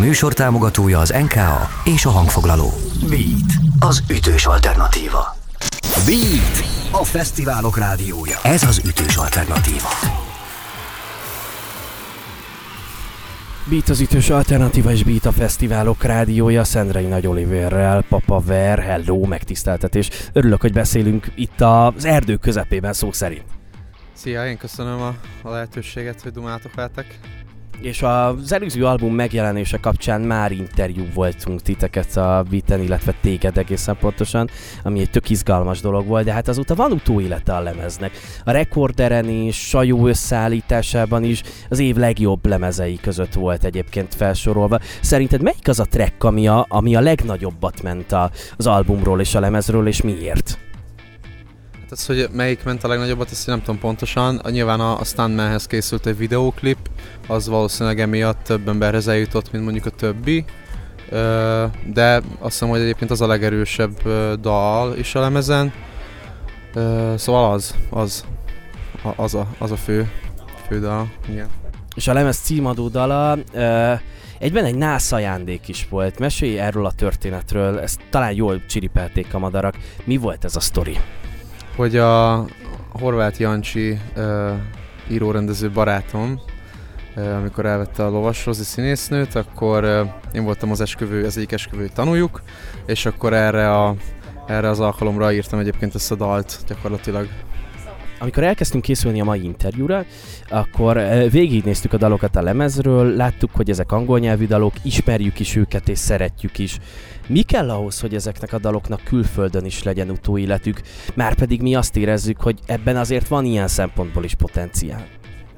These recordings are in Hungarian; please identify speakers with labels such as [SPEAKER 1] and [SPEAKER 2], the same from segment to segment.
[SPEAKER 1] műsor támogatója az NKA és a hangfoglaló. Beat, az ütős alternatíva. Beat, a fesztiválok rádiója. Ez az ütős alternatíva.
[SPEAKER 2] Beat az ütős alternatíva és Beat a fesztiválok rádiója Szendrei Nagy Oliverrel, Papa Ver, hello, megtiszteltetés. Örülök, hogy beszélünk itt az erdő közepében szó szerint.
[SPEAKER 3] Szia, én köszönöm a, a lehetőséget, hogy dumáltok veletek.
[SPEAKER 2] És az előző album megjelenése kapcsán már interjú voltunk titeket a Beaten, illetve téged egészen pontosan, ami egy tök izgalmas dolog volt, de hát azóta van utóélete a lemeznek. A rekorderen is, Sajó összeállításában is az év legjobb lemezei között volt egyébként felsorolva. Szerinted melyik az a track, ami a, ami a legnagyobbat ment a, az albumról és a lemezről, és miért?
[SPEAKER 3] Hát az, hogy melyik ment a legnagyobbat, azt nem tudom pontosan. Nyilván a, a Stuntmanhez készült egy videóklip, az valószínűleg emiatt több emberhez eljutott, mint mondjuk a többi. De azt hiszem, hogy egyébként az a legerősebb dal is a lemezen. Szóval az, az, az a, az a fő, fő dal, igen.
[SPEAKER 2] És a lemez címadó dala, Egyben egy NASA ajándék is volt. Mesélj erről a történetről, ezt talán jól csiripelték a madarak. Mi volt ez a sztori?
[SPEAKER 3] Hogy a Horváth Jancsi uh, írórendező barátom, uh, amikor elvette a lovasrozi színésznőt, akkor uh, én voltam az esküvő, az egyik esküvő tanújuk, és akkor erre, a, erre az alkalomra írtam egyébként ezt a dalt gyakorlatilag
[SPEAKER 2] amikor elkezdtünk készülni a mai interjúra, akkor végignéztük a dalokat a lemezről, láttuk, hogy ezek angol nyelvű dalok, ismerjük is őket és szeretjük is. Mi kell ahhoz, hogy ezeknek a daloknak külföldön is legyen utóéletük, már pedig mi azt érezzük, hogy ebben azért van ilyen szempontból is potenciál.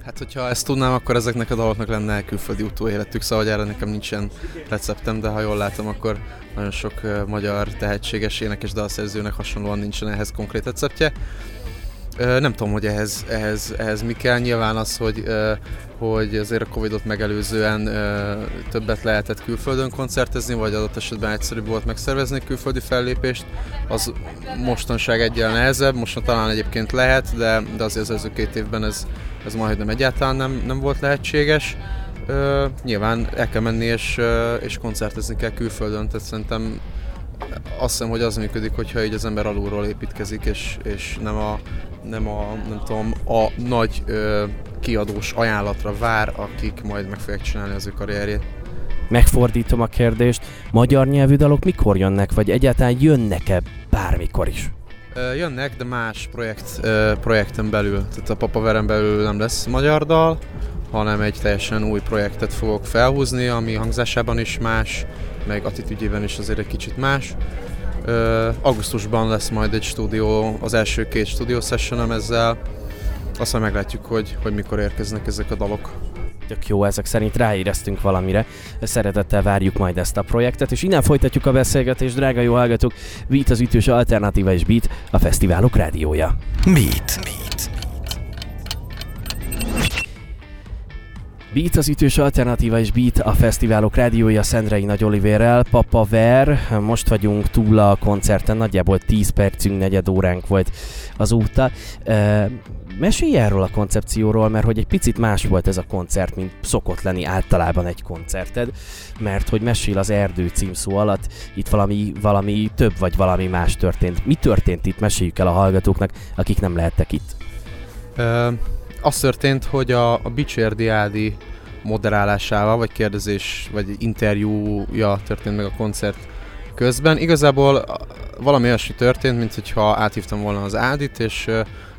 [SPEAKER 3] Hát, hogyha ezt tudnám, akkor ezeknek a daloknak lenne külföldi utóéletük, szóval erre nekem nincsen receptem, de ha jól látom, akkor nagyon sok uh, magyar tehetséges énekes dalszerzőnek hasonlóan nincsen ehhez konkrét receptje. Nem tudom, hogy ehhez, ehhez, ehhez mi kell. Nyilván az, hogy, hogy azért a Covid-ot megelőzően többet lehetett külföldön koncertezni, vagy adott esetben egyszerűbb volt megszervezni külföldi fellépést, az mostanság egyel nehezebb, most talán egyébként lehet, de, de azért az előző két évben ez, ez majdnem egyáltalán nem, nem volt lehetséges. Nyilván el kell menni és, és koncertezni kell külföldön, tehát szerintem azt hiszem, hogy az működik, hogyha így az ember alulról építkezik, és, és nem a, nem a, nem tudom, a nagy ö, kiadós ajánlatra vár, akik majd meg fogják csinálni az ő karrierjét.
[SPEAKER 2] Megfordítom a kérdést, magyar nyelvű dalok mikor jönnek, vagy egyáltalán jönnek-e bármikor is?
[SPEAKER 3] Ö, jönnek, de más projekt, ö, projekten belül. Tehát a Papaveren belül nem lesz magyar dal, hanem egy teljesen új projektet fogok felhúzni, ami hangzásában is más, meg attitűdjében is azért egy kicsit más. Augusztusban lesz majd egy stúdió, az első két stúdió sessionem ezzel. Aztán meglátjuk, hogy, hogy mikor érkeznek ezek a dalok.
[SPEAKER 2] Tök jó, ezek szerint ráéreztünk valamire. Szeretettel várjuk majd ezt a projektet, és innen folytatjuk a beszélgetést, drága jó hallgatók. Beat az ütős alternatíva és Beat a fesztiválok rádiója.
[SPEAKER 1] Beat. Beat.
[SPEAKER 2] Beat az ütős alternatíva és Beat a fesztiválok rádiója Szendrei Nagy Oliverrel, Papa Ver, most vagyunk túl a koncerten, nagyjából 10 percünk, negyed óránk volt azóta. E, mesélj erről a koncepcióról, mert hogy egy picit más volt ez a koncert, mint szokott lenni általában egy koncerted, mert hogy mesél az erdő címszó alatt, itt valami, valami több vagy valami más történt. Mi történt itt? Meséljük el a hallgatóknak, akik nem lehettek itt.
[SPEAKER 3] Uh az történt, hogy a, a Bicsérdi Ádi moderálásával, vagy kérdezés, vagy interjúja történt meg a koncert közben. Igazából valami olyasmi történt, mint hogyha áthívtam volna az Ádit, és,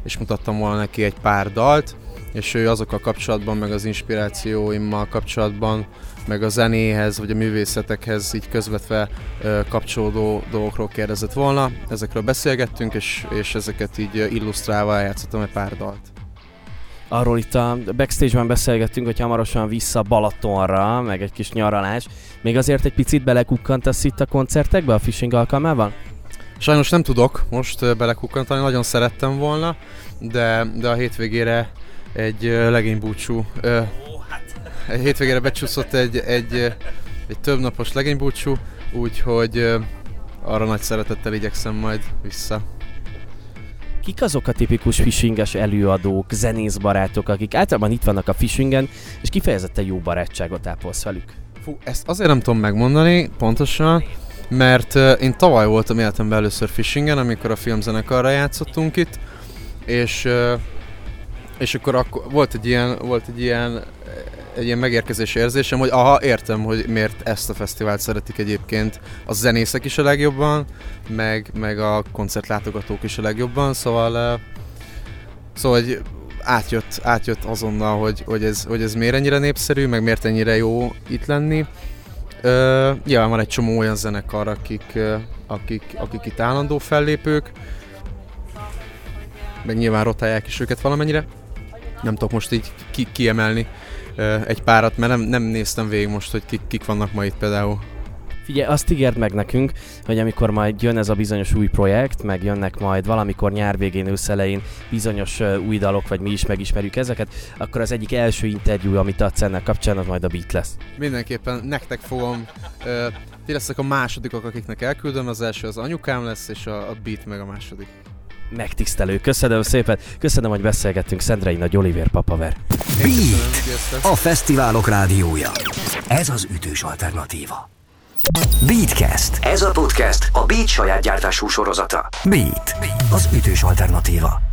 [SPEAKER 3] és mutattam volna neki egy pár dalt, és ő azokkal kapcsolatban, meg az inspirációimmal kapcsolatban, meg a zenéhez, vagy a művészetekhez így közvetve kapcsolódó dolgokról kérdezett volna. Ezekről beszélgettünk, és, és ezeket így illusztrálva eljátszottam egy pár dalt
[SPEAKER 2] arról itt a backstage-ben beszélgettünk, hogy hamarosan vissza Balatonra, meg egy kis nyaralás. Még azért egy picit belekukkantasz itt a koncertekbe a fishing alkalmával?
[SPEAKER 3] Sajnos nem tudok most belekukkantani, nagyon szerettem volna, de, de a hétvégére egy legénybúcsú, egy hétvégére becsúszott egy, egy, egy több napos legénybúcsú, úgyhogy arra nagy szeretettel igyekszem majd vissza.
[SPEAKER 2] Kik azok a tipikus fishinges előadók, zenészbarátok, akik általában itt vannak a fishingen, és kifejezetten jó barátságot ápolsz velük?
[SPEAKER 3] Fú, ezt azért nem tudom megmondani pontosan, mert uh, én tavaly voltam életemben először fishingen, amikor a filmzenekarra játszottunk itt, és uh, és akkor, akkor volt egy ilyen, volt egy ilyen egy ilyen megérkezési érzésem, hogy aha, értem, hogy miért ezt a fesztivált szeretik egyébként a zenészek is a legjobban, meg, meg a koncertlátogatók is a legjobban, szóval szóval hogy átjött, átjött azonnal, hogy, hogy, ez, hogy ez miért ennyire népszerű, meg miért ennyire jó itt lenni. Uh, nyilván van egy csomó olyan zenekar, akik, uh, akik, akik itt állandó fellépők, meg nyilván rotálják is őket valamennyire. Nem tudok most így ki- kiemelni egy párat, mert nem, nem néztem végig most, hogy kik, kik vannak ma itt például.
[SPEAKER 2] Figyelj, azt ígért meg nekünk, hogy amikor majd jön ez a bizonyos új projekt, meg jönnek majd valamikor nyár végén, őszelején bizonyos új dalok, vagy mi is megismerjük ezeket, akkor az egyik első interjú, amit adsz ennek kapcsán, az majd a beat lesz.
[SPEAKER 3] Mindenképpen nektek fogom, uh, ti leszek a másodikok, akiknek elküldöm, az első az anyukám lesz, és a, a beat meg a második.
[SPEAKER 2] Megtisztelő, köszönöm szépen, köszönöm, hogy beszélgettünk Szendrei Nagy Oliver Papaver.
[SPEAKER 1] Beat, a fesztiválok rádiója. Ez az ütős alternatíva. Beatcast. Ez a podcast a Beat saját gyártású sorozata. Beat, az ütős alternatíva.